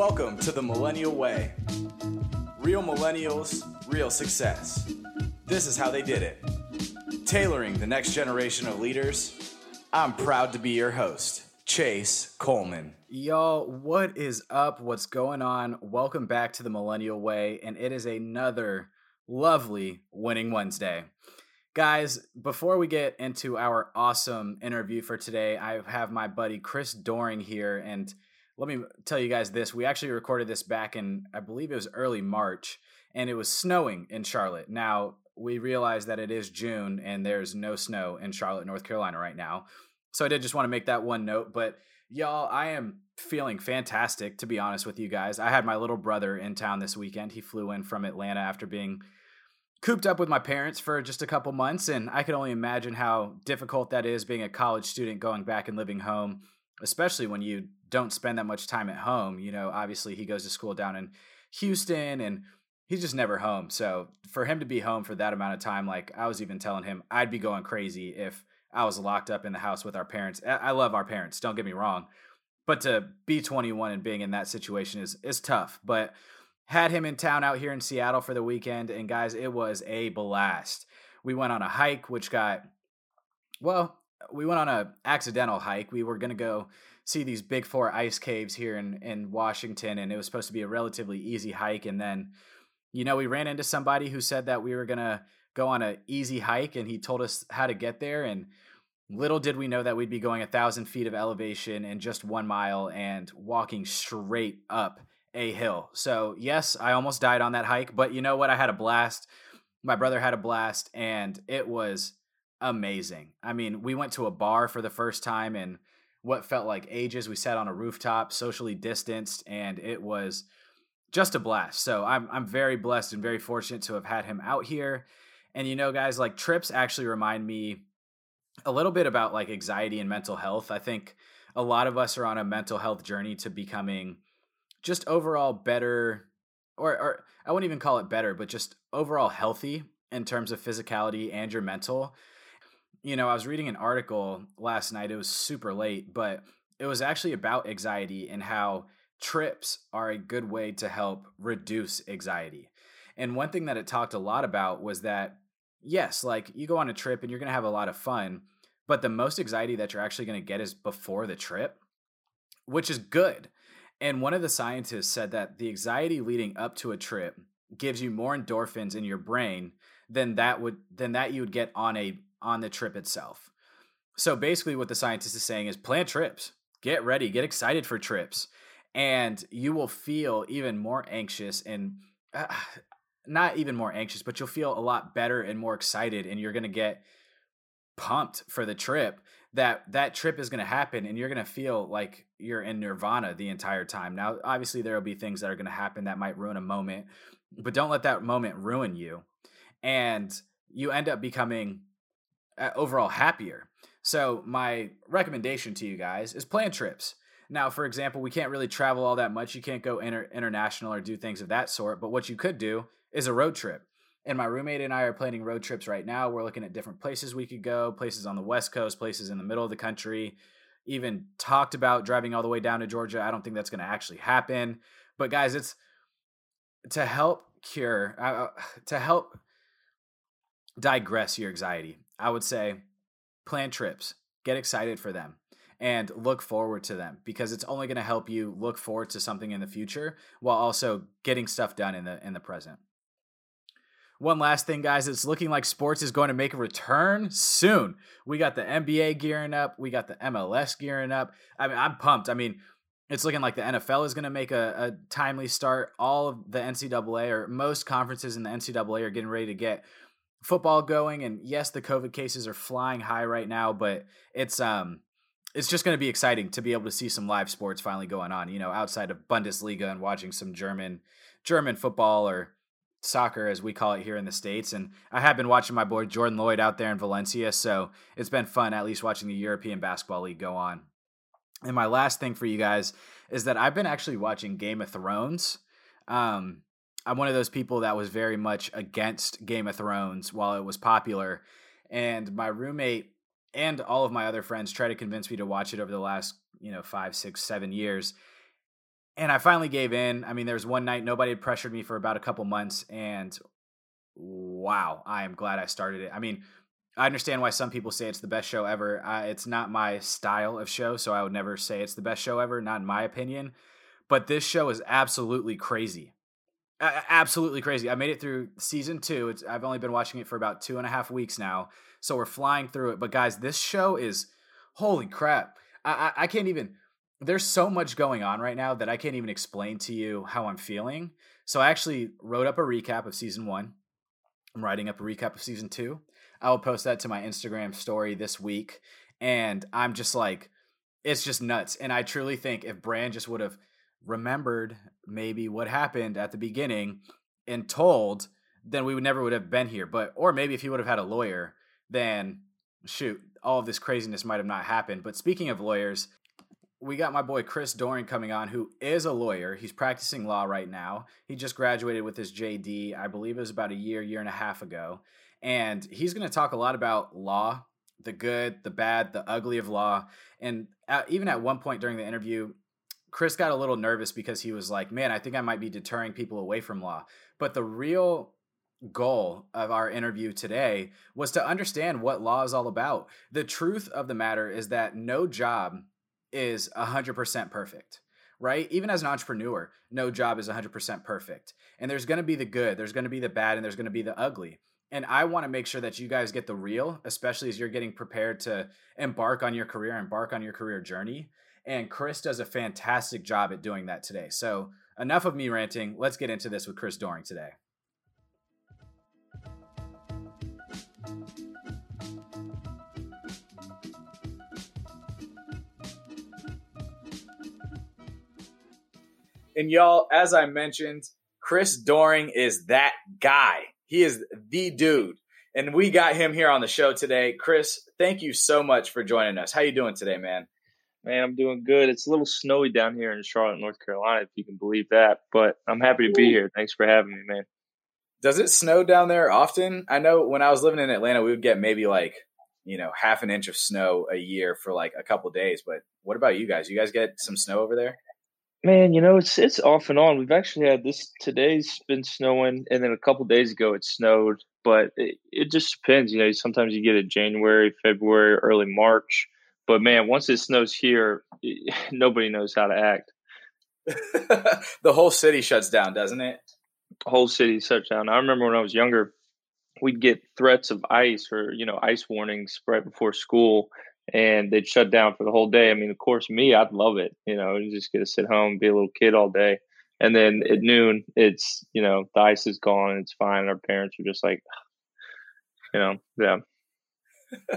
Welcome to the Millennial Way. Real millennials, real success. This is how they did it. Tailoring the next generation of leaders, I'm proud to be your host, Chase Coleman. Y'all, what is up? What's going on? Welcome back to the Millennial Way, and it is another lovely Winning Wednesday. Guys, before we get into our awesome interview for today, I have my buddy Chris Doerring here. And let me tell you guys this we actually recorded this back in, I believe it was early March, and it was snowing in Charlotte. Now, we realize that it is June and there's no snow in Charlotte, North Carolina right now. So I did just want to make that one note. But y'all, I am feeling fantastic, to be honest with you guys. I had my little brother in town this weekend. He flew in from Atlanta after being cooped up with my parents for just a couple months, and I can only imagine how difficult that is being a college student going back and living home, especially when you don't spend that much time at home. You know, obviously he goes to school down in Houston and he's just never home. So for him to be home for that amount of time, like I was even telling him, I'd be going crazy if I was locked up in the house with our parents. I love our parents, don't get me wrong. But to be 21 and being in that situation is is tough. But had him in town out here in Seattle for the weekend, and guys, it was a blast. We went on a hike, which got well, we went on a accidental hike. We were gonna go see these big four ice caves here in in Washington, and it was supposed to be a relatively easy hike. And then, you know, we ran into somebody who said that we were gonna go on an easy hike, and he told us how to get there. And little did we know that we'd be going a thousand feet of elevation in just one mile and walking straight up a hill. So, yes, I almost died on that hike, but you know what? I had a blast. My brother had a blast, and it was amazing. I mean, we went to a bar for the first time in what felt like ages. We sat on a rooftop, socially distanced, and it was just a blast. So, I'm I'm very blessed and very fortunate to have had him out here. And you know, guys, like trips actually remind me a little bit about like anxiety and mental health. I think a lot of us are on a mental health journey to becoming just overall better or, or I wouldn't even call it better, but just overall healthy in terms of physicality and your mental. You know, I was reading an article last night. It was super late, but it was actually about anxiety and how trips are a good way to help reduce anxiety. And one thing that it talked a lot about was that, yes, like you go on a trip and you're going to have a lot of fun, but the most anxiety that you're actually going to get is before the trip, which is good and one of the scientists said that the anxiety leading up to a trip gives you more endorphins in your brain than that would than that you would get on a on the trip itself. So basically what the scientist is saying is plan trips. Get ready, get excited for trips and you will feel even more anxious and uh, not even more anxious, but you'll feel a lot better and more excited and you're going to get pumped for the trip that that trip is going to happen and you're going to feel like you're in nirvana the entire time. Now, obviously there will be things that are going to happen that might ruin a moment, but don't let that moment ruin you. And you end up becoming overall happier. So, my recommendation to you guys is plan trips. Now, for example, we can't really travel all that much. You can't go inter- international or do things of that sort, but what you could do is a road trip. And my roommate and I are planning road trips right now. We're looking at different places we could go, places on the West Coast, places in the middle of the country. Even talked about driving all the way down to Georgia. I don't think that's going to actually happen. But guys, it's to help cure, uh, uh, to help digress your anxiety. I would say plan trips, get excited for them, and look forward to them because it's only going to help you look forward to something in the future while also getting stuff done in the in the present. One last thing, guys, it's looking like sports is going to make a return soon. We got the NBA gearing up, we got the MLS gearing up. I mean, I'm pumped. I mean, it's looking like the NFL is going to make a, a timely start. All of the NCAA or most conferences in the NCAA are getting ready to get football going. And yes, the COVID cases are flying high right now, but it's um it's just going to be exciting to be able to see some live sports finally going on. You know, outside of Bundesliga and watching some German German football or soccer as we call it here in the states and i have been watching my boy jordan loyd out there in valencia so it's been fun at least watching the european basketball league go on and my last thing for you guys is that i've been actually watching game of thrones um, i'm one of those people that was very much against game of thrones while it was popular and my roommate and all of my other friends tried to convince me to watch it over the last you know five six seven years and I finally gave in. I mean, there was one night nobody had pressured me for about a couple months, and wow, I am glad I started it. I mean, I understand why some people say it's the best show ever. Uh, it's not my style of show, so I would never say it's the best show ever, not in my opinion. But this show is absolutely crazy. Absolutely crazy. I made it through season two. It's, I've only been watching it for about two and a half weeks now, so we're flying through it. But guys, this show is holy crap. I, I, I can't even. There's so much going on right now that I can't even explain to you how I'm feeling. So I actually wrote up a recap of season one. I'm writing up a recap of season two. I will post that to my Instagram story this week. And I'm just like, it's just nuts. And I truly think if Bran just would have remembered maybe what happened at the beginning and told, then we would never would have been here. But or maybe if he would have had a lawyer, then shoot, all of this craziness might have not happened. But speaking of lawyers, we got my boy Chris Doerring coming on, who is a lawyer. He's practicing law right now. He just graduated with his JD, I believe it was about a year, year and a half ago. And he's going to talk a lot about law, the good, the bad, the ugly of law. And at, even at one point during the interview, Chris got a little nervous because he was like, man, I think I might be deterring people away from law. But the real goal of our interview today was to understand what law is all about. The truth of the matter is that no job is 100% perfect, right? Even as an entrepreneur, no job is 100% perfect. And there's going to be the good, there's going to be the bad, and there's going to be the ugly. And I want to make sure that you guys get the real, especially as you're getting prepared to embark on your career, embark on your career journey. And Chris does a fantastic job at doing that today. So, enough of me ranting. Let's get into this with Chris Doerring today. And y'all, as I mentioned, Chris Doerring is that guy. He is the dude. And we got him here on the show today. Chris, thank you so much for joining us. How you doing today, man? Man, I'm doing good. It's a little snowy down here in Charlotte, North Carolina, if you can believe that. But I'm happy to be here. Thanks for having me, man. Does it snow down there often? I know when I was living in Atlanta, we would get maybe like, you know, half an inch of snow a year for like a couple days. But what about you guys? You guys get some snow over there? Man, you know, it's it's off and on. We've actually had this today's been snowing and then a couple days ago it snowed, but it, it just depends, you know, sometimes you get it January, February, early March. But man, once it snows here, nobody knows how to act. the whole city shuts down, doesn't it? The whole city shuts down. I remember when I was younger, we'd get threats of ice or, you know, ice warnings right before school and they'd shut down for the whole day. I mean, of course, me, I'd love it. You know, you just get to sit home, be a little kid all day. And then at noon, it's, you know, the ice is gone and it's fine. Our parents are just like, you know, yeah.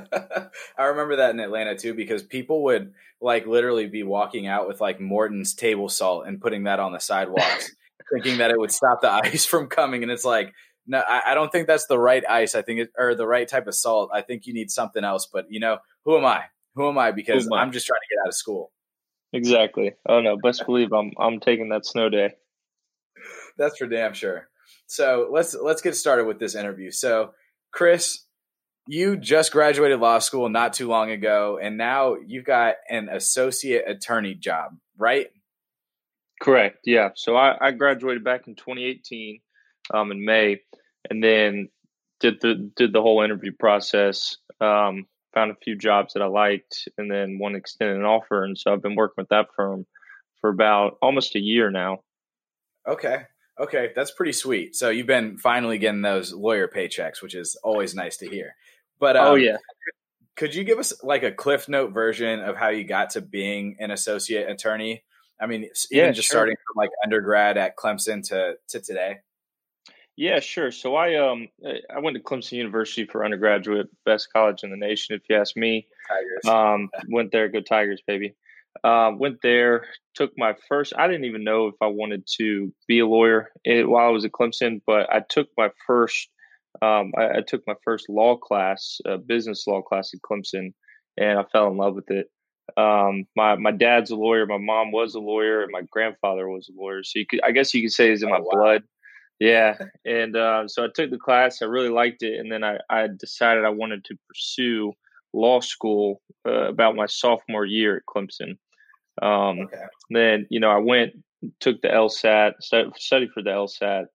I remember that in Atlanta too, because people would like literally be walking out with like Morton's table salt and putting that on the sidewalks, thinking that it would stop the ice from coming. And it's like, no, I, I don't think that's the right ice. I think it, or the right type of salt. I think you need something else. But you know, who am I? Who am I? Because am I? I'm just trying to get out of school. Exactly. Oh no, best believe I'm I'm taking that snow day. That's for damn sure. So let's let's get started with this interview. So, Chris, you just graduated law school not too long ago, and now you've got an associate attorney job, right? Correct. Yeah. So I, I graduated back in 2018, um, in May, and then did the did the whole interview process. Um, found a few jobs that I liked, and then one extended an offer, and so I've been working with that firm for about almost a year now. Okay, okay, that's pretty sweet. So you've been finally getting those lawyer paychecks, which is always nice to hear. But oh, um, oh yeah, could you give us like a cliff note version of how you got to being an associate attorney? I mean, even yeah, just sure. starting from like undergrad at Clemson to to today. Yeah, sure. So I um I went to Clemson University for undergraduate, best college in the nation, if you ask me. Tigers. Um, went there, go Tigers, baby. Uh, went there, took my first. I didn't even know if I wanted to be a lawyer while I was at Clemson, but I took my first. Um, I, I took my first law class, uh, business law class at Clemson, and I fell in love with it. Um, my my dad's a lawyer, my mom was a lawyer, and my grandfather was a lawyer. So you could, I guess you could say, it's in oh, my wow. blood. Yeah, and uh, so I took the class. I really liked it, and then I, I decided I wanted to pursue law school uh, about my sophomore year at Clemson. Um, okay. Then you know I went took the LSAT, studied for the LSAT,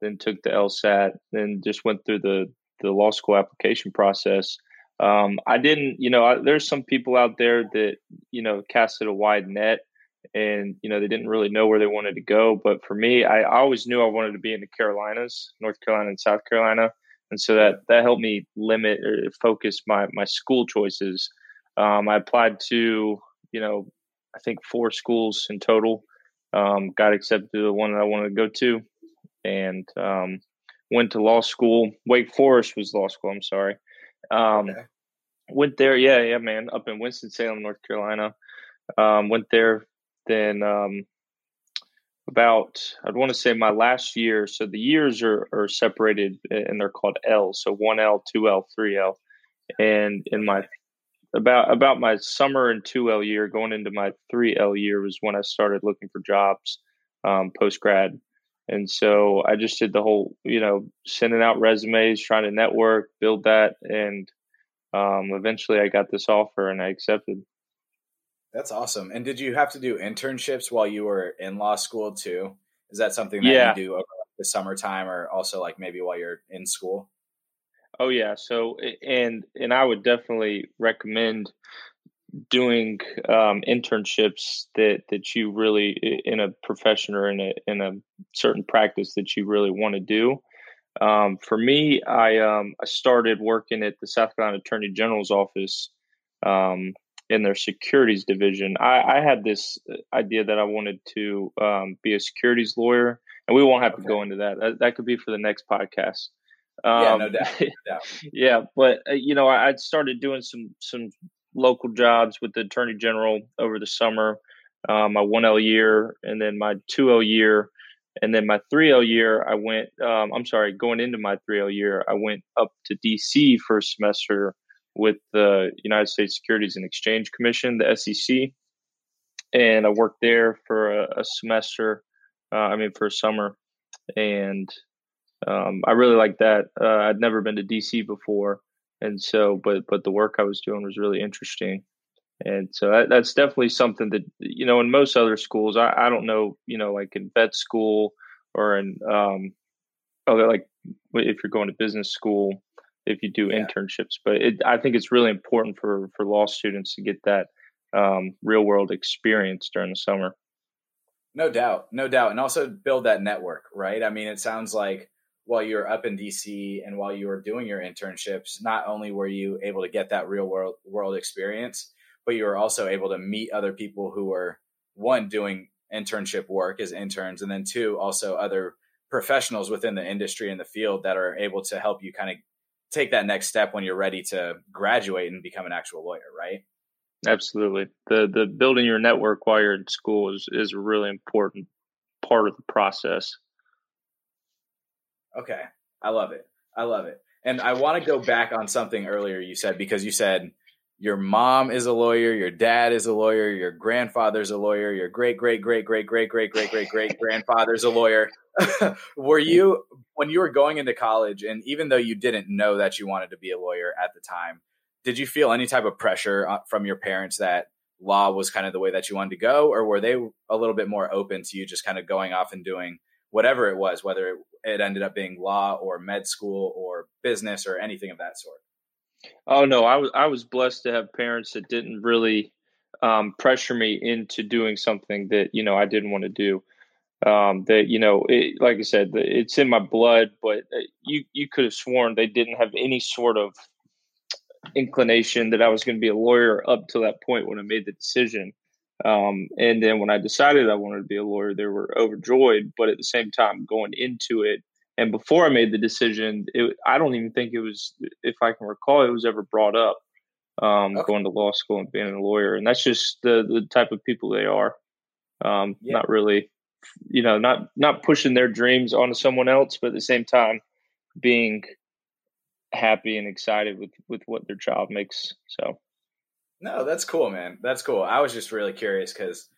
then took the LSAT, then just went through the the law school application process. Um, I didn't, you know, I, there's some people out there that you know casted a wide net, and you know they didn't really know where they wanted to go. But for me, I, I always knew I wanted to be in the Carolinas, North Carolina and South Carolina, and so that that helped me limit or focus my my school choices. Um, I applied to, you know, I think four schools in total. Um, got accepted to the one that I wanted to go to, and um, went to law school. Wake Forest was law school. I'm sorry. Um, okay. Went there, yeah, yeah, man, up in Winston Salem, North Carolina. Um, went there. Then um, about I'd want to say my last year. So the years are are separated, and they're called L. So one L, two L, three L. And in my about about my summer and two L year, going into my three L year was when I started looking for jobs um, post grad. And so I just did the whole, you know, sending out resumes, trying to network, build that, and um, eventually I got this offer and I accepted. That's awesome. And did you have to do internships while you were in law school too? Is that something that yeah. you do over the summertime or also like maybe while you're in school? Oh yeah. So and and I would definitely recommend doing um, internships that that you really in a profession or in a in a certain practice that you really want to do. Um, for me, I um, I started working at the South Carolina Attorney General's office um, in their securities division. I, I, had this uh, idea that I wanted to um, be a securities lawyer, and we won't have okay. to go into that. that. That could be for the next podcast. yeah, no um, doubt. No doubt. yeah, but uh, you know, I, would started doing some some local jobs with the attorney general over the summer. Um, my one L year, and then my two L year, and then my three L year. I went. Um, I'm sorry, going into my three L year, I went up to DC for a semester with the United States Securities and Exchange Commission, the SEC, and I worked there for a, a semester. Uh, I mean, for a summer, and um, I really liked that. Uh, I'd never been to DC before, and so but but the work I was doing was really interesting, and so that, that's definitely something that you know in most other schools I, I don't know you know like in vet school or in um oh like if you're going to business school if you do yeah. internships but it, I think it's really important for for law students to get that um, real world experience during the summer. No doubt, no doubt, and also build that network, right? I mean, it sounds like while you were up in DC and while you were doing your internships, not only were you able to get that real world world experience, but you were also able to meet other people who were one doing internship work as interns, and then two also other professionals within the industry and the field that are able to help you kind of take that next step when you're ready to graduate and become an actual lawyer, right? Absolutely. The the building your network while you're in school is is a really important part of the process. Okay. I love it. I love it. And I want to go back on something earlier you said because you said your mom is a lawyer, your dad is a lawyer, your grandfather's a lawyer, your great great great great great great great great great grandfather's a lawyer. were you when you were going into college and even though you didn't know that you wanted to be a lawyer at the time, did you feel any type of pressure uh, from your parents that law was kind of the way that you wanted to go or were they a little bit more open to you just kind of going off and doing whatever it was, whether it, it ended up being law or med school or business or anything of that sort? Oh no, I was I was blessed to have parents that didn't really um, pressure me into doing something that you know I didn't want to do. Um, that you know, it, like I said, it's in my blood. But uh, you you could have sworn they didn't have any sort of inclination that I was going to be a lawyer up to that point when I made the decision. Um, and then when I decided I wanted to be a lawyer, they were overjoyed. But at the same time, going into it, and before I made the decision, it, I don't even think it was, if I can recall, it was ever brought up. Um, okay. Going to law school and being a lawyer, and that's just the the type of people they are. Um, yeah. Not really, you know, not not pushing their dreams onto someone else, but at the same time, being happy and excited with with what their child makes. So no, that's cool, man. That's cool. I was just really curious because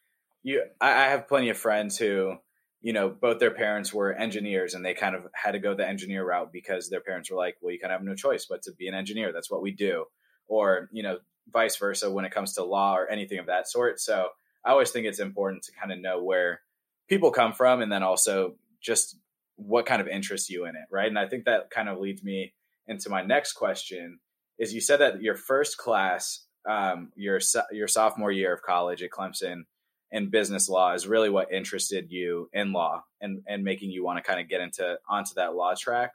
you, I, I have plenty of friends who, you know, both their parents were engineers and they kind of had to go the engineer route because their parents were like, well, you kind of have no choice but to be an engineer. That's what we do. Or, you know, vice versa when it comes to law or anything of that sort. So I always think it's important to kind of know where people come from, and then also just what kind of interests you in it, right? And I think that kind of leads me into my next question. Is you said that your first class, um, your your sophomore year of college at Clemson, in business law is really what interested you in law and and making you want to kind of get into onto that law track.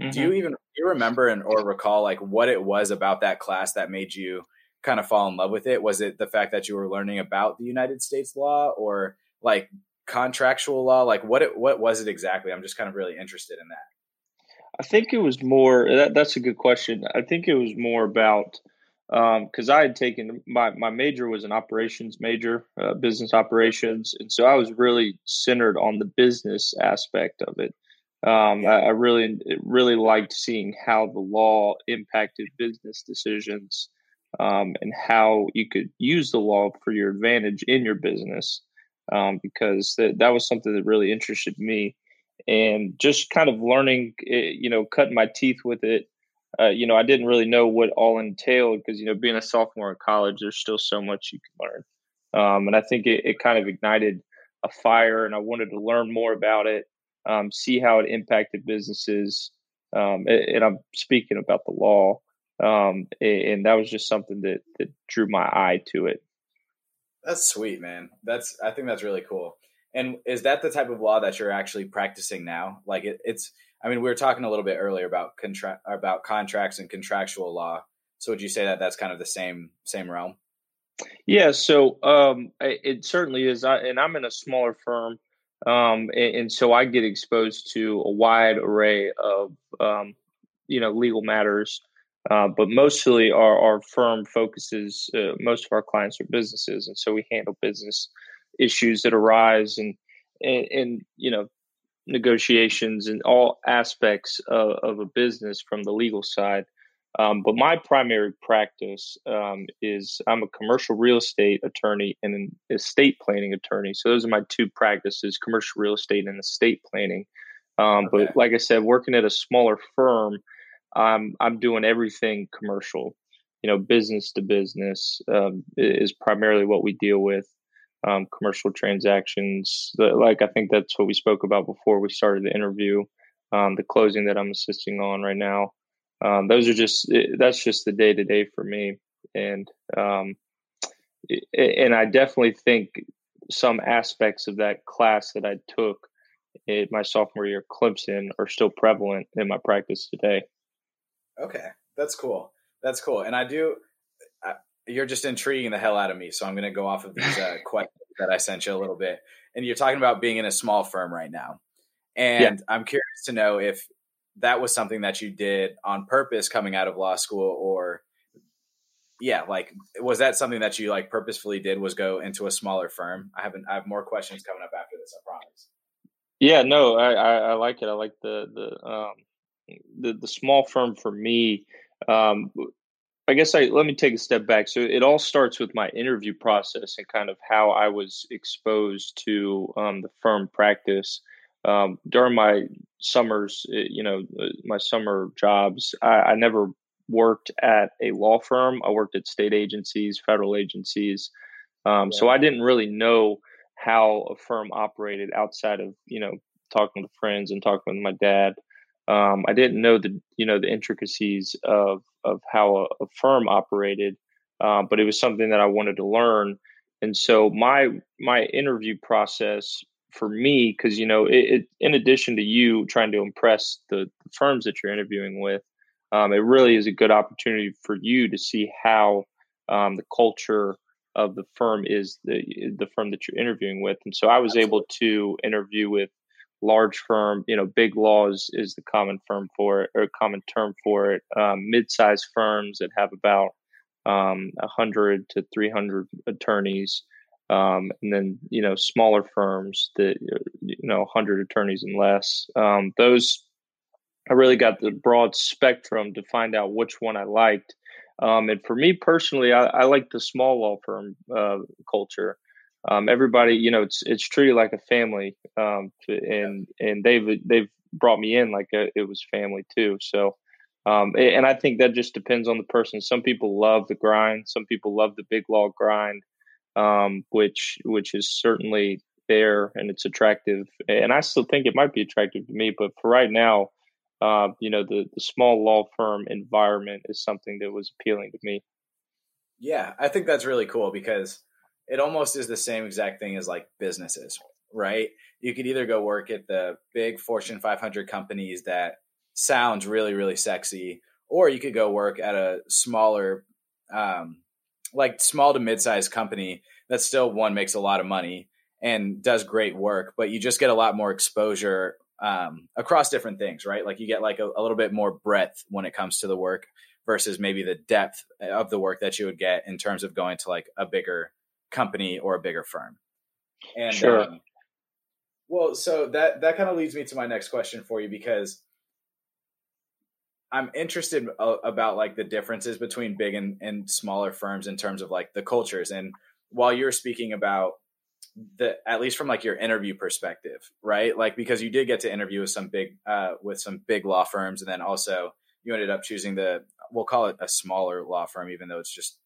Mm-hmm. Do you mm-hmm. even do you remember and or recall like what it was about that class that made you kind of fall in love with it? Was it the fact that you were learning about the United States law or like contractual law? Like what it what was it exactly? I'm just kind of really interested in that. I think it was more that, that's a good question. I think it was more about because um, I had taken my my major was an operations major, uh, business operations, and so I was really centered on the business aspect of it. Um, I, I, really really liked seeing how the law impacted business decisions um, and how you could use the law for your advantage in your business, um, because that that was something that really interested me, and just kind of learning, eh, you know, cutting my teeth with it uh, you know, I didn't really know what all entailed because, you know, being a sophomore in college, there's still so much you can learn. Um, and I think it, it, kind of ignited a fire, and I wanted to learn more about it, um, see how it impacted businesses. Um, and, and, I'm speaking about the law. Um, and that was just something that, that drew my eye to it. That's sweet, man. That's I think that's really cool. And is that the type of law that you're actually practicing now? Like it, it's I mean, we were talking a little bit earlier about contract about contracts and contractual law. So would you say that that's kind of the same same realm? Yeah, so um, it certainly is, I, and I'm in a smaller firm, um, and, and, so I get exposed to a wide array of um, you know legal matters. Uh, but mostly our, our firm focuses. Uh, most of our clients are businesses, and so we handle business issues that arise, and and, and you know negotiations and all aspects of, of a business from the legal side. Um, but my primary practice um, is I'm a commercial real estate attorney and an estate planning attorney. So those are my two practices: commercial real estate and estate planning. Um, okay. But like I said, working at a smaller firm, I'm I'm doing everything commercial. You know, business to business um, is primarily what we deal with um, commercial transactions. like I think that's what we spoke about before we started the interview. Um, the closing that I'm assisting on right now. Um, those are just that's just the day to day for me, and um, and I definitely think some aspects of that class that I took in my sophomore year Clemson are still prevalent in my practice today. Okay, that's cool. That's cool, and I do you're just intriguing the hell out of me. So I'm going to go off of these uh, questions that I sent you a little bit. And you're talking about being in a small firm right now. And yeah. I'm curious to know if that was something that you did on purpose coming out of law school or yeah, like was that something that you like purposefully did was go into a smaller firm? I haven't I have more questions coming up after this, I promise. Yeah, no, I, I, I like it. I like the the um the the small firm for me um I guess I let me take a step back. So it all starts with my interview process and kind of how I was exposed to um, the firm practice um, during my summers. Eh, you know, uh, my summer jobs. I, I, never worked at a law firm. I worked at state agencies, federal agencies. Um, yeah. So I didn't really know how a firm operated outside of you know talking to friends and talking with my dad. Um, I didn't know the you know the intricacies of of how a, a firm operated, uh, but it was something that I wanted to learn. And so my my interview process for me, because you know, it, it, in addition to you trying to impress the, the firms that you're interviewing with, um, it really is a good opportunity for you to see how um, the culture of the firm is the the firm that you're interviewing with. And so I was able to interview with large firm, you know, big laws is the common firm for it or common term for it. Um, mid-sized firms that have about um, 100 to 300 attorneys, um, and then you know smaller firms that you know 100 attorneys and less. Um, those I really got the broad spectrum to find out which one I liked. Um, and for me personally, I, I like the small law firm uh, culture um, everybody, you know, it's it's treated like a family, um, and and they've they've brought me in like a, it was family too. So, um, and I think that just depends on the person. Some people love the grind. Some people love the big law grind, um, which which is certainly there and it's attractive. And I still think it might be attractive to me, but for right now, uh, you know, the, the small law firm environment is something that was appealing to me. Yeah, I think that's really cool because it almost is the same exact thing as like businesses, right? You could either go work at the big Fortune 500 companies that sounds really, really sexy, or you could go work at a smaller, um, like small to mid-sized company that still one makes a lot of money and does great work, but you just get a lot more exposure um, across different things, right? Like you get like a, a, little bit more breadth when it comes to the work versus maybe the depth of the work that you would get in terms of going to like a bigger company or a bigger firm. And sure. Um, well, so that that kind of leads me to my next question for you because I'm interested about like the differences between big and, and smaller firms in terms of like the cultures. And while you're speaking about the at least from like your interview perspective, right? Like because you did get to interview with some big uh with some big law firms and then also you ended up choosing the we'll call it a smaller law firm even though it's just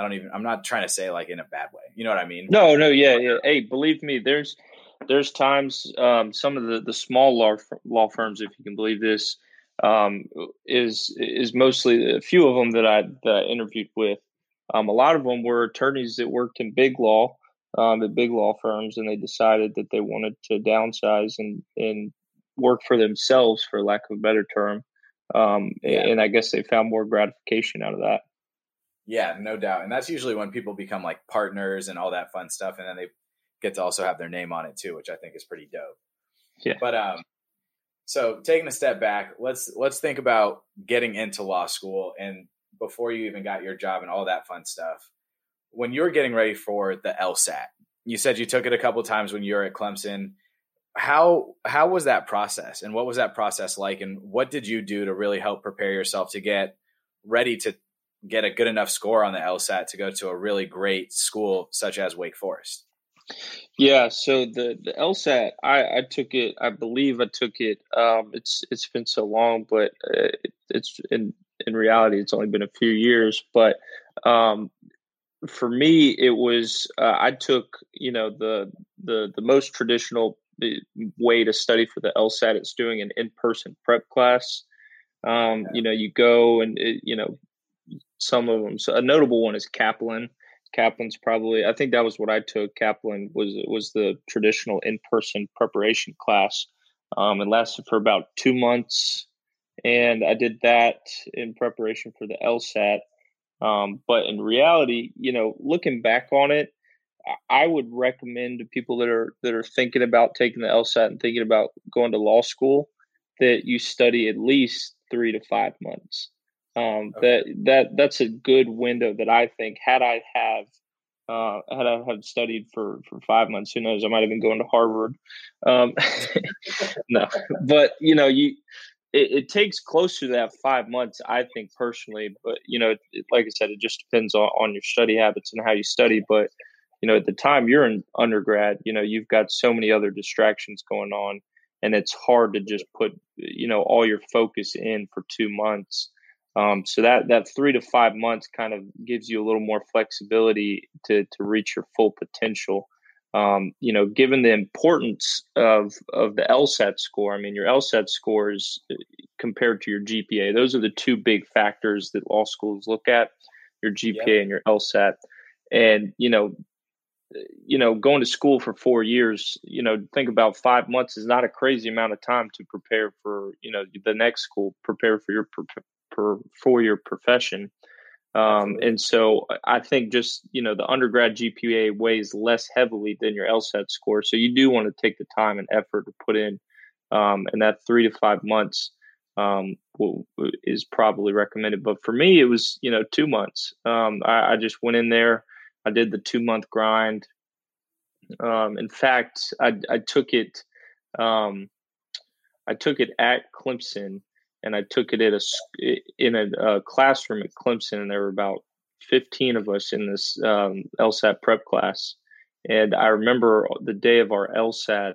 I don't even I'm not trying to say like in a bad way. You know what I mean? No, no, yeah, yeah. Hey, believe me, there's there's times um some of the the small law law firms if you can believe this um is is mostly a few of them that I that I interviewed with um, a lot of them were attorneys that worked in big law um, at big law firms, and they decided that they wanted to downsize and and work for themselves, for lack of a better term. Um, yeah. And I guess they found more gratification out of that. Yeah, no doubt. And that's usually when people become like partners and all that fun stuff, and then they get to also have their name on it too, which I think is pretty dope. Yeah. But um, so taking a step back, let's let's think about getting into law school and before you even got your job and all that fun stuff. When you were getting ready for the LSAT, you said you took it a couple times when you were at Clemson. How how was that process, and what was that process like, and what did you do to really help prepare yourself to get ready to get a good enough score on the LSAT to go to a really great school such as Wake Forest? Yeah, so the the LSAT, I, I took it. I believe I took it. Um, it's it's been so long, but uh, it, it's in in reality, it's only been a few years. But um, for me, it was uh, I took you know the the the most traditional way to study for the LSAT. It's doing an in person prep class. Um, you know, you go and it, you know some of them. So a notable one is Kaplan. Kaplan's probably I think that was what I took. Kaplan was was the traditional in person preparation class. Um, it lasted for about two months and I did that in preparation for the LSAT. Um, but in reality, you know, looking back on it, I would recommend to people that are that are thinking about taking the LSAT and thinking about going to law school that you study at least three to five months. Um, okay. That that that's a good window that I think had I have uh, had I had studied for for five months, who knows? I might have been going to Harvard. Um, no, but you know, you it, it, takes closer to that five months, I think personally. But you know, it, like I said, it just depends on, on your study habits and how you study. But you know, at the time you're in undergrad, you know, you've got so many other distractions going on, and it's hard to just put you know all your focus in for two months. Um, so that that three to five months kind of gives you a little more flexibility to to reach your full potential um, you know, given the importance of of the LSAT score, I mean, your LSAT scores uh, compared to your GPA, those are the two big factors that law schools look at: your GPA yep. and your LSAT. And you know, you know, going to school for four years, you know, think about five months is not a crazy amount of time to prepare for, you know, the next school, prepare for your per, for your profession. Um, and so I think just, you know, the undergrad GPA weighs less heavily than your LSAT score. So you do want to take the time and effort to put in. Um, and that three to five months um, will, is probably recommended. But for me, it was, you know, two months. Um, I, I, just went in there, I did the two month grind. Um, in fact, I, I took it, um, I took it at Clemson and I took it at a in a, a, classroom at Clemson, and there were about fifteen of us in this um, LSAT prep class. And I remember the day of our LSAT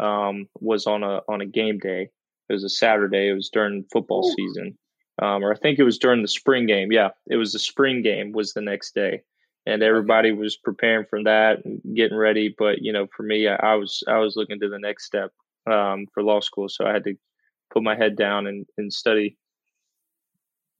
um, was on a on a game day. It was a Saturday. It was during football Ooh. season, um, or I think it was during the spring game. Yeah, it was the spring game. Was the next day, and everybody was preparing for that and getting ready. But you know, for me, I, I was I was looking to the next step um, for law school, so I had to put my head down and, and study.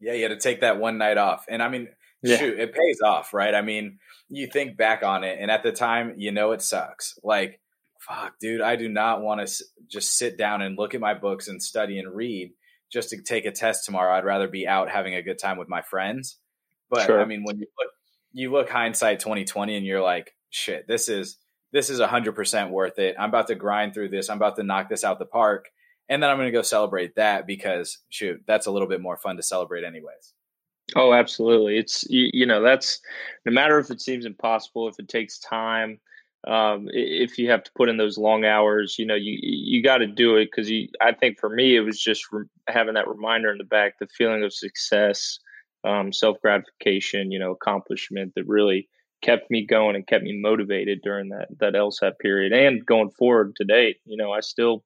Yeah, you had to take that one night off, and I mean, yeah. shoot, it pays off, right? I mean, you think back on it, and at the time, you know, it sucks. Like, fuck, dude, I do not want to just sit down and look at my books and study and read just to take a test tomorrow. I'd rather be out having a good time with my friends. But sure. I mean, when you look, you look hindsight 2020 and you're like, shit, this is this is 100% worth it. I'm about to grind through this. I'm about to knock this out the park. And then I'm going to go celebrate that because shoot, that's a little bit more fun to celebrate anyways. Oh, absolutely. It's you, you know, that's no matter if it seems impossible, if it takes time, um, if you have to put in those long hours, you know, you you got to do it because you. I think for me, it was just re- having that reminder in the back, the feeling of success, um, self gratification, you know, accomplishment that really kept me going and kept me motivated during that that LSAT period and going forward to date. You know, I still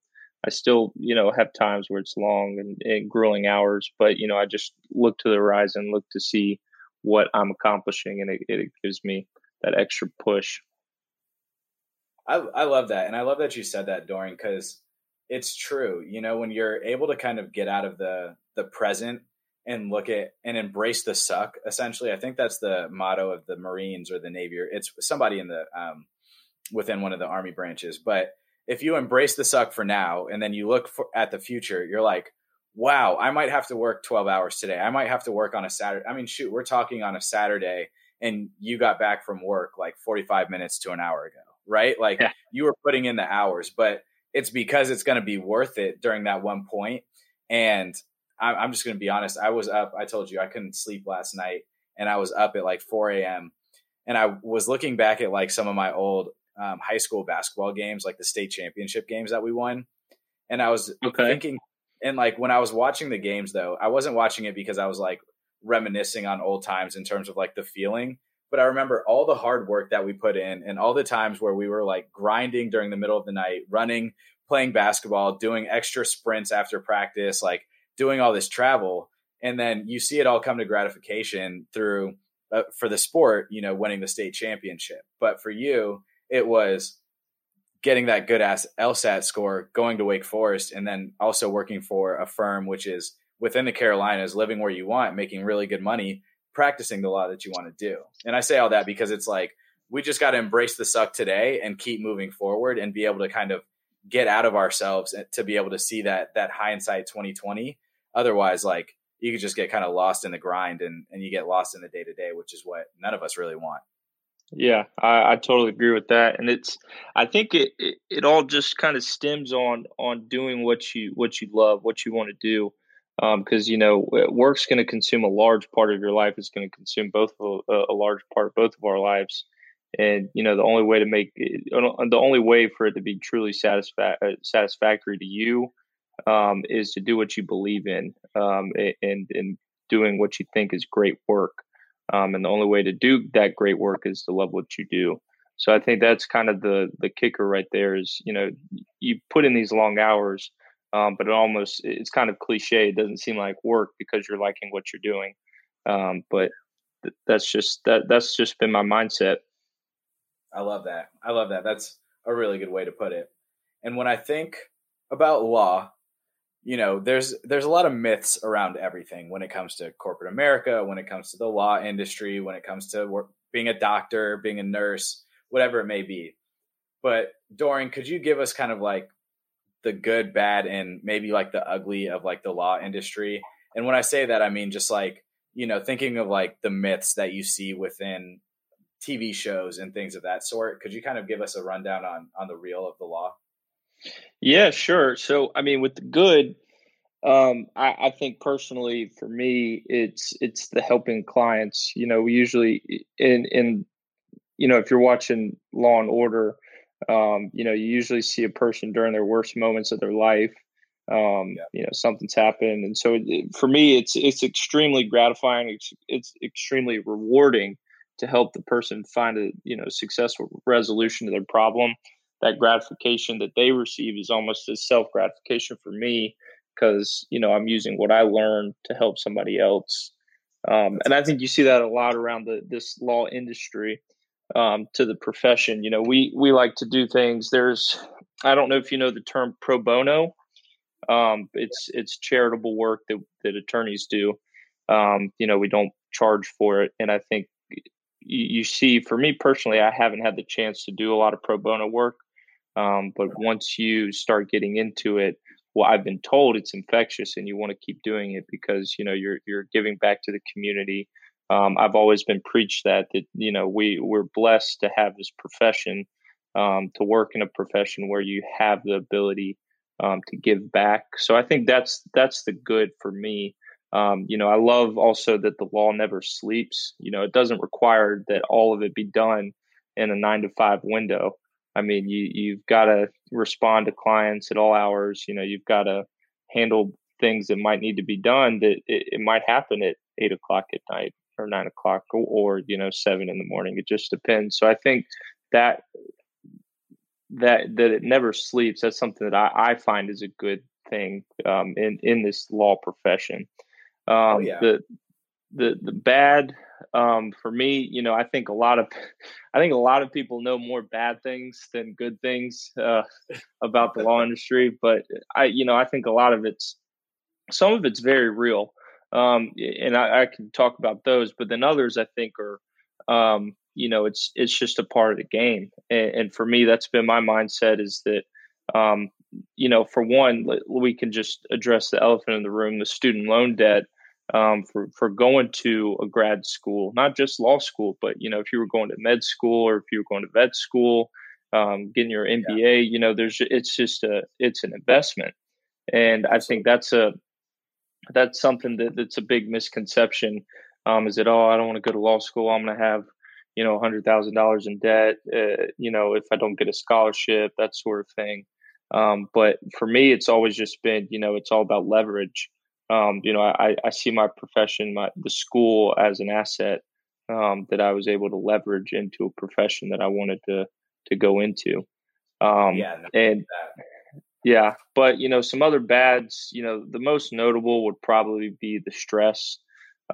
I still you know have times where it's long and, and grueling hours, but you know, I just look to the horizon, look to see what I'm accomplishing, and it, it gives me that extra push. I I love that, and I love that you said that, Doerring, because it's true. You know, when you're able to kind of get out of the the present and look at and embrace the suck essentially i think that's the motto of the marines or the navy or it's somebody in the um, within one of the army branches but if you embrace the suck for now and then you look for, at the future you're like wow i might have to work 12 hours today i might have to work on a saturday i mean shoot we're talking on a saturday and you got back from work like 45 minutes to an hour ago right like yeah. you were putting in the hours but it's because it's going to be worth it during that one point. point and I'm just going to be honest. I was up. I told you I couldn't sleep last night, and I was up at like 4 a.m. And I was looking back at like some of my old um, high school basketball games, like the state championship games that we won. And I was okay. thinking, and like when I was watching the games, though, I wasn't watching it because I was like reminiscing on old times in terms of like the feeling. But I remember all the hard work that we put in and all the times where we were like grinding during the middle of the night, running, playing basketball, doing extra sprints after practice, like doing all this travel and then you see it all come to gratification through uh, for the sport you know winning the state championship but for you it was getting that good ass lsat score going to wake forest and then also working for a firm which is within the carolinas living where you want making really good money practicing the law that you want to do and i say all that because it's like we just got to embrace the suck today and keep moving forward and be able to kind of get out of ourselves to be able to see that that hindsight 2020 Otherwise, like you could just get kind of lost in the grind and, and you get lost in the day to day, which is what none of us really want. Yeah, I, I totally agree with that, and it's I think it, it, it all just kind of stems on on doing what you what you love, what you want to do, because um, you know work's going to consume a large part of your life. It's going to consume both a, a large part of both of our lives, and you know the only way to make it, the only way for it to be truly satisfa- uh, satisfactory to you um, is to do what you believe in um, and, and doing what you think is great work. Um, and the only way to do that great work is to love what you do. So I think that's kind of the the kicker right there. Is you know you put in these long hours, um, but it almost it's kind of cliche. It doesn't seem like work because you're liking what you're doing. Um, but th- that's just that that's just been my mindset. I love that. I love that. That's a really good way to put it. And when I think about law, you know there's there's a lot of myths around everything when it comes to corporate america when it comes to the law industry when it comes to work, being a doctor being a nurse whatever it may be. But doerring could you give us kind of like the good bad and maybe like the ugly of like the law industry? And when i say that i mean just like you know thinking of like the myths that you see within tv shows and things of that sort. Could you kind of give us a rundown on on the real of the law yeah, sure. So, I mean, with the good, um, I, I, think personally for me, it's it's the helping clients. You know, we usually in in you know if you're watching Law and Order, um, you know, you usually see a person during their worst moments of their life. Um, yeah. You know, something's happened, and so it, for me, it's it's extremely gratifying. It's, it's extremely rewarding to help the person find a you know successful resolution to their problem that gratification that they receive is almost a self gratification for me because you know I'm using what I learned to help somebody else Um, and I think you see that a lot around the this law industry um, to the profession. You know, we we like to do things. There's I don't know if you know the term pro bono. Um, it's it's charitable work that that attorneys do. Um, you know, we don't charge for it, and I think you, see, for me personally, I haven't had the chance to do a lot of pro bono work. Um, but once you start getting into it, well, I've been told it's infectious, and you want to keep doing it because you know you're you're giving back to the community. Um, I've always been preached that that you know we we're blessed to have this profession, um, to work in a profession where you have the ability um, to give back. So I think that's that's the good for me. Um, you know, I love also that the law never sleeps. You know, it doesn't require that all of it be done in a nine to five window. I mean, you you've got to respond to clients at all hours. You know, you've got to handle things that might need to be done that it, it might happen at eight o'clock at night or nine o'clock or, or, you know seven in the morning. It just depends. So I think that that that it never sleeps. That's something that I, I find is a good thing um, in in this law profession. Oh, um, oh, yeah. The the the bad um, for me, you know, I think a lot of I think a lot of people know more bad things than good things uh, about the law industry. But I, you know, I think a lot of it's some of it's very real, um, and I, I, can talk about those. But then others, I think, are um, you know, it's it's just a part of the game. And, and for me, that's been my mindset is that um, you know, for one, we can just address the elephant in the room, the student loan debt um, for for going to a grad school, not just law school, but you know, if you were going to med school or if you were going to vet school, um, getting your MBA, yeah. you know, there's it's just a it's an investment, and I think that's a that's something that, that's a big misconception. Um, is that oh, I don't want to go to law school. I'm going to have you know, hundred thousand dollars in debt. Uh, you know, if I don't get a scholarship, that sort of thing. Um, but for me, it's always just been, you know, it's all about leverage um, you know, I, I see my profession, my the school as an asset um, that I was able to leverage into a profession that I wanted to to go into. Um, yeah, no, and yeah, but you know, some other bads. You know, the most notable would probably be the stress.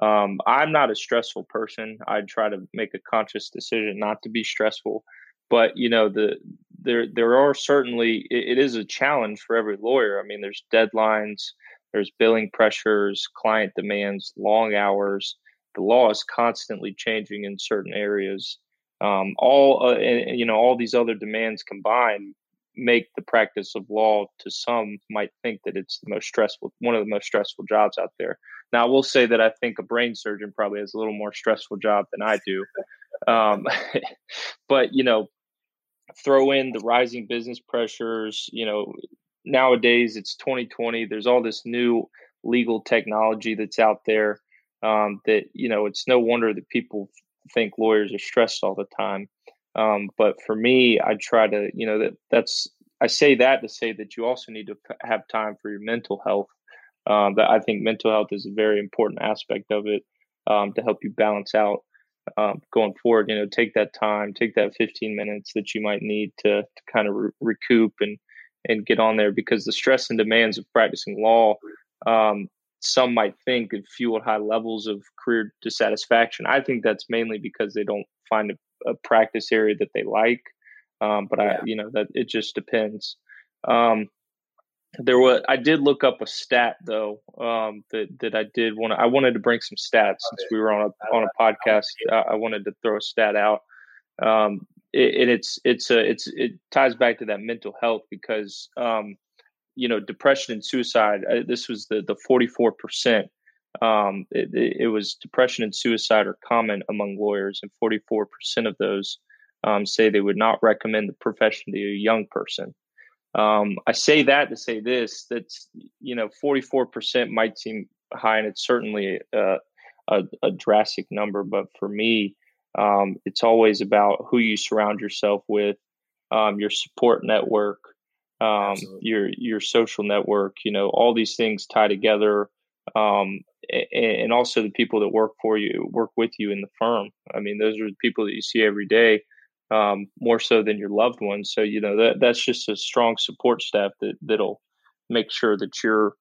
Um, I'm not a stressful person. I try to make a conscious decision not to be stressful. But you know, the there there are certainly it, it is a challenge for every lawyer. I mean, there's deadlines there's billing pressures, client demands, long hours. The law is constantly changing in certain areas. Um, all uh, you know, all these other demands combined make the practice of law to some might think that it's the most stressful, one of the most stressful jobs out there. Now, I will say that I think a brain surgeon probably has a little more stressful job than I do. Um, but you know, throw in the rising business pressures, you know, nowadays it's 2020 there's all this new legal technology that's out there um, that you know it's no wonder that people think lawyers are stressed all the time. Um, but for me i try to you know that that's i say that to say that you also need to have time for your mental health. Um, that i think mental health is a very important aspect of it um, to help you balance out um, going forward. You know take that time take that 15 minutes that you might need to, to kind of re- recoup and and get on there because the stress and demands of practicing law, um, some might think have fueled high levels of career dissatisfaction. I think that's mainly because they don't find a, a practice area that they like. Um, but yeah. I, you know, that it just depends. Um, there was I did look up a stat though um, that that I did want I wanted to bring some stats since we were on a on a podcast. I, I wanted to throw a stat out. Um, it, and it's it's a it's it ties back to that mental health because um, you know depression and suicide. Uh, this was the the forty four percent. Um, it, it, was depression and suicide are common among lawyers, and forty four percent of those um, say they would not recommend the profession to a young person. Um, I say that to say this: that's you know forty four percent might seem high, and it's certainly a, a drastic number, but for me um, it's always about who you surround yourself with, um, your support network, um, your your social network. You know, all these things tie together, um, and, and, also the people that work for you, work with you in the firm. I mean, those are the people that you see every day, um, more so than your loved ones. So you know that that's just a strong support staff that that'll make sure that you're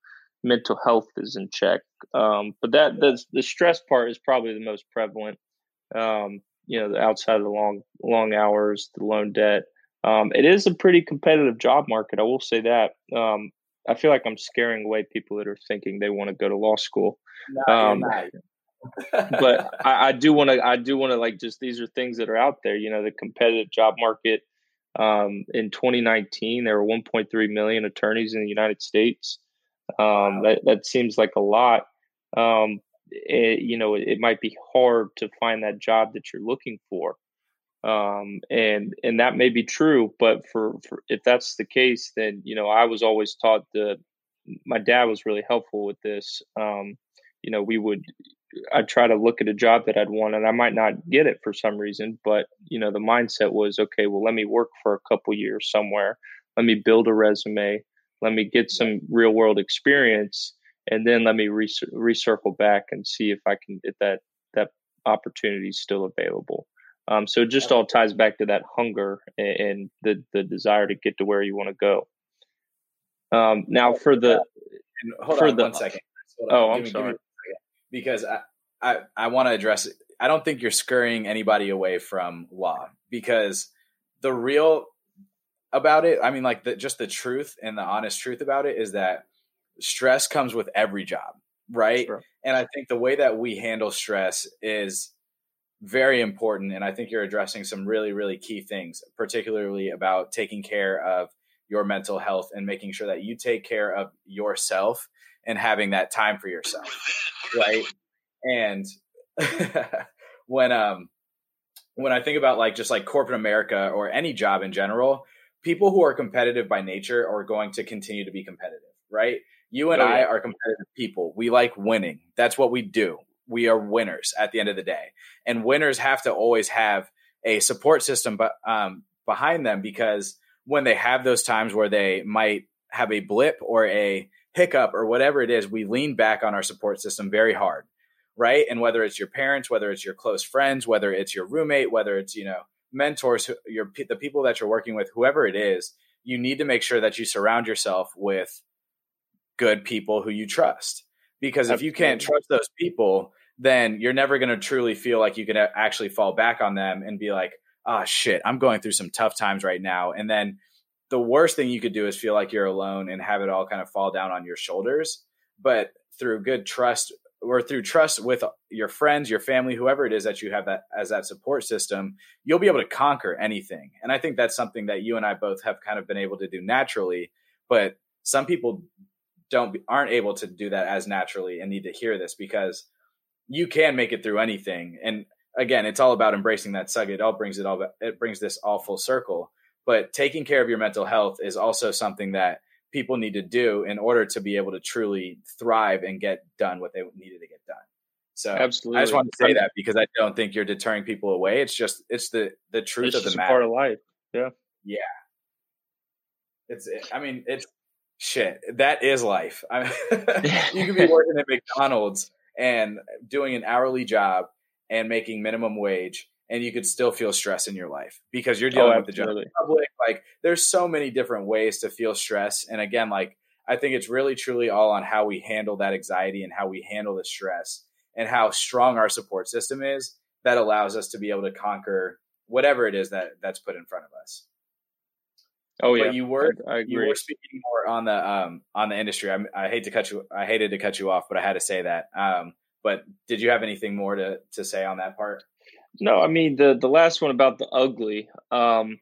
mental health is in check. Um, but that the the stress part is probably the most prevalent. Um, you know, outside of the long long hours, the loan debt. Um, it is a pretty competitive job market. I will say that. Um, I feel like I'm scaring away people that are thinking they want to go to law school. No, um, but I, I do want to. I do want to like just these are things that are out there. You know, the competitive job market. Um, in 2019, there were 1.3 million attorneys in the United States. Um, wow. that that seems like a lot. Um, it, you know, it, it, might be hard to find that job that you're looking for. Um, and and that may be true, but for, for if that's the case, then you know I was always taught the my dad was really helpful with this. Um, you know, we would I'd try to look at a job that I'd want, and I might not get it for some reason, but you know the mindset was okay. Well, let me work for a couple years somewhere. Let me build a resume. Let me get some real world experience, and then let me recircle back and see if I can get that that opportunity still available. Um, so it just all ties back to that hunger and, and the the desire to get to where you want to go. Um, now for the hold for on the, one second. Oh, I'm sorry. Because I I, I want to address. It. I don't think you're scurrying anybody away from law because the real about it. I mean, like the, just the truth and the honest truth about it is that stress comes with every job, right? Sure. And I think the way that we handle stress is very important. And I think you're addressing some really, really key things, particularly about taking care of your mental health and making sure that you take care of yourself and having that time for yourself. Right. And when, um, when I think about like just like corporate America or any job in general, people who are competitive by nature are going to continue to be competitive, right? You and oh, yeah. I are competitive people. We like winning. That's what we do we are winners at the end of the day. And winners have to always have a support system um, behind them because when they have those times where they might have a blip or a hiccup or whatever it is, we lean back on our support system very hard, right? And whether it's your parents, whether it's your close friends, whether it's your roommate, whether it's you know mentors, your the people that you're working with, whoever it is, you need to make sure that you surround yourself with good people who you trust. Because if you can't trust those people then you're never going to truly feel like you can uh, actually fall back on them and be like oh shit i'm going through some tough times right now. And then the worst thing you could do is feel like you're alone and have it all kind of fall down on your shoulders. But through good trust or through trust with your friends your family whoever it is that you have that as that support system you'll be able to conquer anything. And i think that's something that you and i both have kind of been able to do naturally. But some people don't aren't able to do that as naturally and need to hear this because you can make it through anything. And again, it's all about embracing that suck. It all brings it all it brings this all full circle. But taking care of your mental health is also something that people need to do in order to be able to truly thrive and get done what they needed to get done. So Absolutely. I just want to say that because I don't think you're deterring people away. It's just it's the the truth it's of the matter. part of life. Yeah. Yeah. It's I mean it's shit, that is life. I mean, you could be working at McDonald's and doing an hourly job and making minimum wage, and you could still feel stress in your life because you're oh, dealing oh, with the general public. Like, there's so many different ways to feel stress, and again, like I think it's really truly all on how we handle that anxiety and how we handle the stress and how strong our support system is that allows us to be able to conquer whatever it is that that's put in front of us. Oh yeah, but you were I, I you were speaking more on the um on the industry. I, I hate to cut you. I hated to cut you off, but I had to say that. Um, but did you have anything more to to say on that part? No, I mean the the last one about the ugly. Um,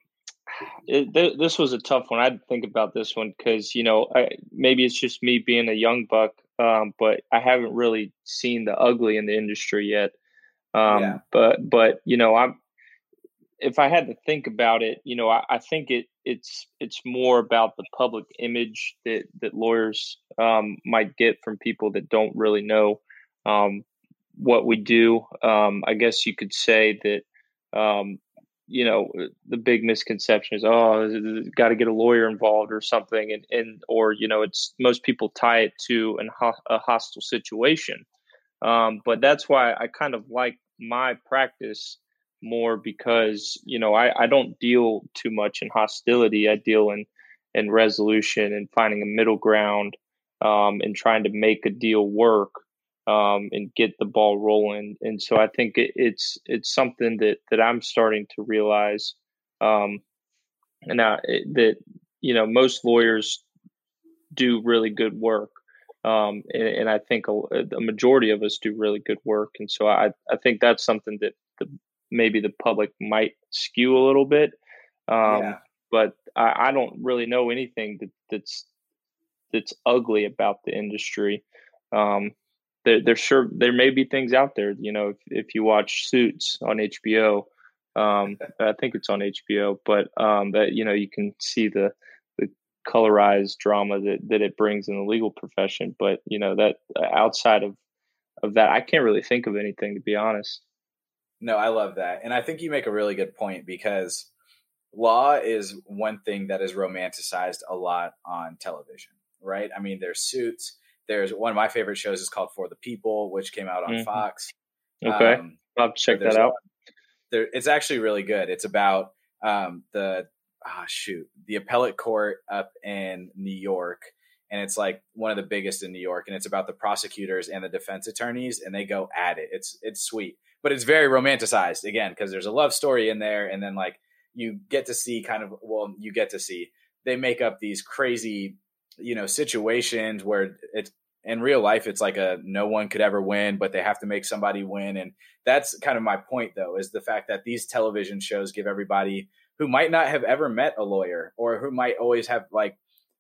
it, th- this was a tough one. I think about this one because you know I, maybe it's just me being a young buck, um, but I haven't really seen the ugly in the industry yet. Um, yeah. But but you know I'm if I had to think about it, you know, I, I, think it it's it's more about the public image that that lawyers um, might get from people that don't really know um, what we do. Um, I guess you could say that um, you know the big misconception is oh got to get a lawyer involved or something, and and or you know it's most people tie it to an a hostile situation, um, but that's why I kind of like my practice more because you know I, I don't deal too much in hostility. I deal in in resolution and finding a middle ground um, and trying to make a deal work um, and get the ball rolling. And so I think it, it's it's something that that I'm starting to realize, um, and that you know most lawyers do really good work. Um, and, and, I think a, a, majority of us do really good work, and so I, I think that's something that the, maybe the public might skew a little bit. Um, yeah. But I, I, don't really know anything that, that's that's ugly about the industry. Um, there, there sure there may be things out there. You know, if, if you watch Suits on HBO, um, I think it's on HBO, but um, that you know you can see the the colorized drama that that it brings in the legal profession. But you know that outside of of that, I can't really think of anything to be honest. No, I love that, and I think you make a really good point because law is one thing that is romanticized a lot on television, right? I mean, there's Suits there's one of my favorite shows is called For the People, which came out on mm-hmm. Fox. Okay, um, I'll check that out. There, it's actually really good. It's about um, the ah, shoot the appellate court up in New York, and it's like one of the biggest in New York, and it's about the prosecutors and the defense attorneys, and they go at it. It's it's sweet, but it's very romanticized again because there's a love story in there, and then like you get to see kind of well, you get to see they make up these crazy you know situations where it's in real life it's like a no one could ever win but they have to make somebody win and that's kind of my point though is the fact that these television shows give everybody who might not have ever met a lawyer or who might always have like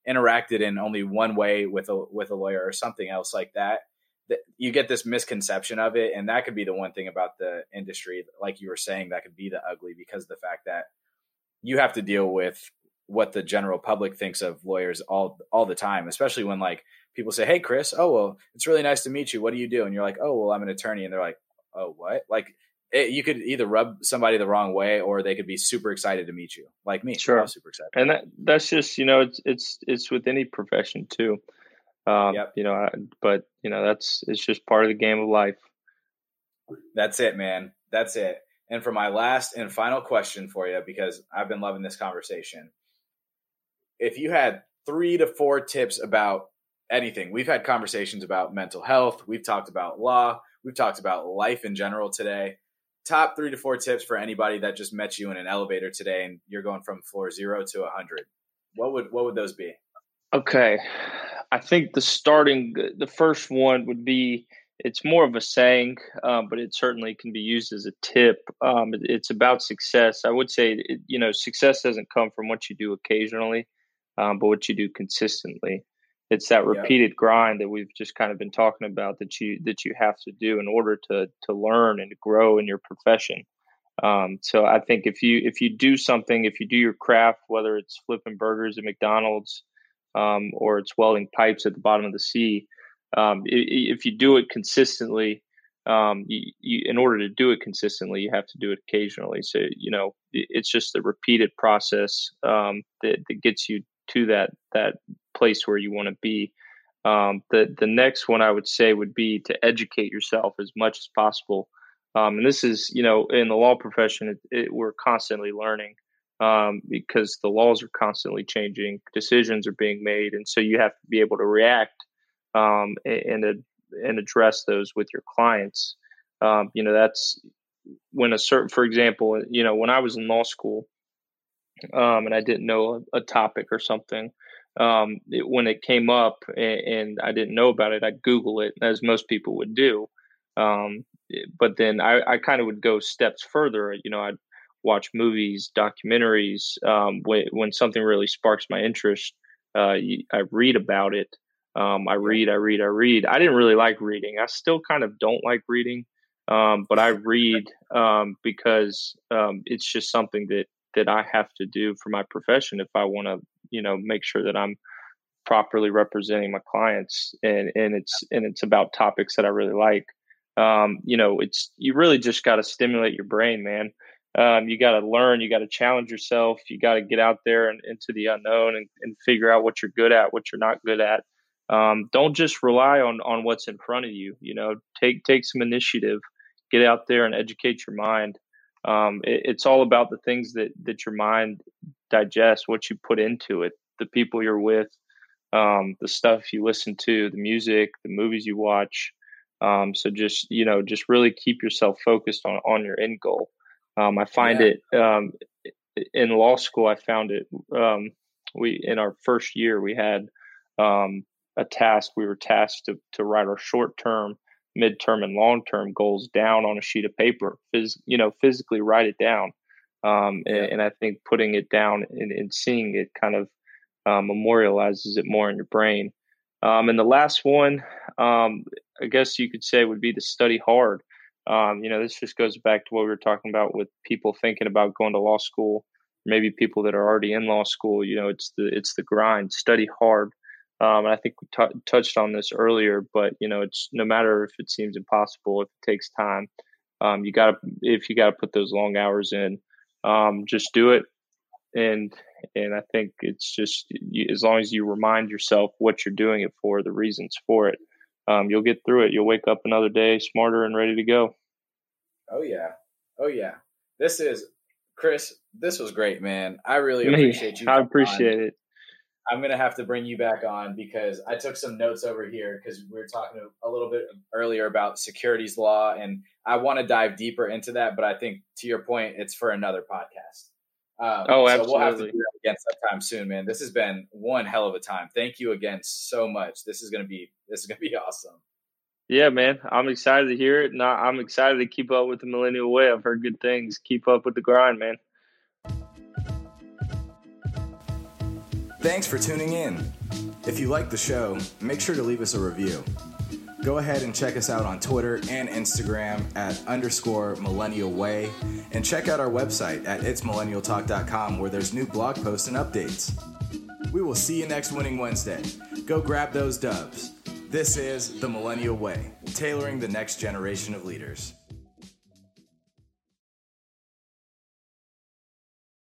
interacted in only one way with a with a lawyer or something else like that that you get this misconception of it and that could be the one thing about the industry like you were saying that could be the ugly because the fact that you have to deal with what the general public thinks of lawyers all all the time especially when like people say, "Hey, Chris, oh well, it's really nice to meet you. What do you do?" And you're like, "Oh well, I'm an attorney," and they're like, "Oh what?" Like it, you could either rub somebody the wrong way, or they could be super excited to meet you, like me. Sure, super excited, and that that's just you know it's it's it's with any profession too. Um, yep. You know, I, but you know that's it's just part of the game of life. That's it, man. That's it. And for my last and final question for you, because I've been loving this conversation, if you had three to four tips about anything. We've had conversations about mental health. We've talked about law. We've talked about life in general today. Top three to four tips for anybody that just met you in an elevator today and you're going from floor zero to a hundred. What would what would those be? Okay, I think the starting the first one would be it's more of a saying, um, but it certainly can be used as a tip. Um, it, it's about success. I would say, it, you know, success doesn't come from what you do occasionally, um, but what you do consistently it's that repeated yeah. grind that we've just kind of been talking about that you that you have to do in order to to learn and to grow in your profession um, so i think if you if you do something if you do your craft whether it's flipping burgers at mcdonald's um, or it's welding pipes at the bottom of the sea um, if you do it consistently um, you, you, in order to do it consistently you have to do it occasionally so you know it's just a repeated process um, that, that gets you to that that place where you want to be. Um, the the next one I would say would be to educate yourself as much as possible. Um, and this is, you know, in the law profession, it, it, we're constantly learning um, because the laws are constantly changing, decisions are being made, and so you have to be able to react um, and and address those with your clients. Um, you know, that's when a certain, for example, you know, when I was in law school, um, and I didn't know a, a topic or something, um, it, when it came up and, and, I didn't know about it, I'd Google it as most people would do. Um, but then I, I kind of would go steps further. You know, I'd watch movies, documentaries. Um, when, when something really sparks my interest, uh, I read about it. Um, I read, I read, I read. I didn't really like reading. I still kind of don't like reading, um, but I read um, because um, it's just something that that I have to do for my profession if I want to, you know, make sure that I'm properly representing my clients and and it's and it's about topics that I really like. Um, you know, it's you really just got to stimulate your brain, man. Um, you got to learn, you got to challenge yourself, you got to get out there and into the unknown and, and figure out what you're good at, what you're not good at. Um, don't just rely on on what's in front of you. You know, take take some initiative, get out there and educate your mind um, it, it's all about the things that that your mind digests, what you put into it, the people you're with, um, the stuff you listen to, the music, the movies you watch. Um, so just you know, just really keep yourself focused on on your end goal. Um, I find yeah. it um, in law school. I found it. Um, we in our first year we had um, a task. We were tasked to to write our short term, midterm, and long term goals down on a sheet of paper. Phys- you know, physically write it down. Um, and, and, I think putting it down and, and seeing it kind of um, memorializes it more in your brain. Um, and the last one, um, I guess you could say, would be to study hard. Um, you know, this just goes back to what we were talking about with people thinking about going to law school. Maybe people that are already in law school. You know, it's the it's the grind. Study hard. Um, and I think we t- touched on this earlier, but you know, it's no matter if it seems impossible, if it takes time, um, you got to if you got to put those long hours in, um, just do it. And and I think it's just you, as long as you remind yourself what you're doing it for, the reasons for it, um, you'll get through it. You'll wake up another day smarter and ready to go. Oh yeah, oh yeah. This is Chris. This was great, man. I really appreciate you. I appreciate on. it. I'm gonna have to bring you back on because I took some notes over here because we were talking a little bit earlier about securities law, and I want to dive deeper into that. But I think to your point, it's for another podcast. Um, oh, absolutely. So we'll have to do that again sometime soon, man. This has been one hell of a time. Thank you again so much. This is gonna be this is gonna be awesome. Yeah, man. I'm excited to hear it. And I'm excited to keep up with the Millennial Way. I've heard good things. Keep up with the grind, man. Thanks for tuning in. If you like the show, make sure to leave us a review. Go ahead and check us out on Twitter and Instagram at underscore millennial way, and check out our website at itsmillennialtalk.com where there's new blog posts and updates. We will see you next Winning Wednesday. Go grab those dubs. This is the Millennial Way, tailoring the next generation of leaders.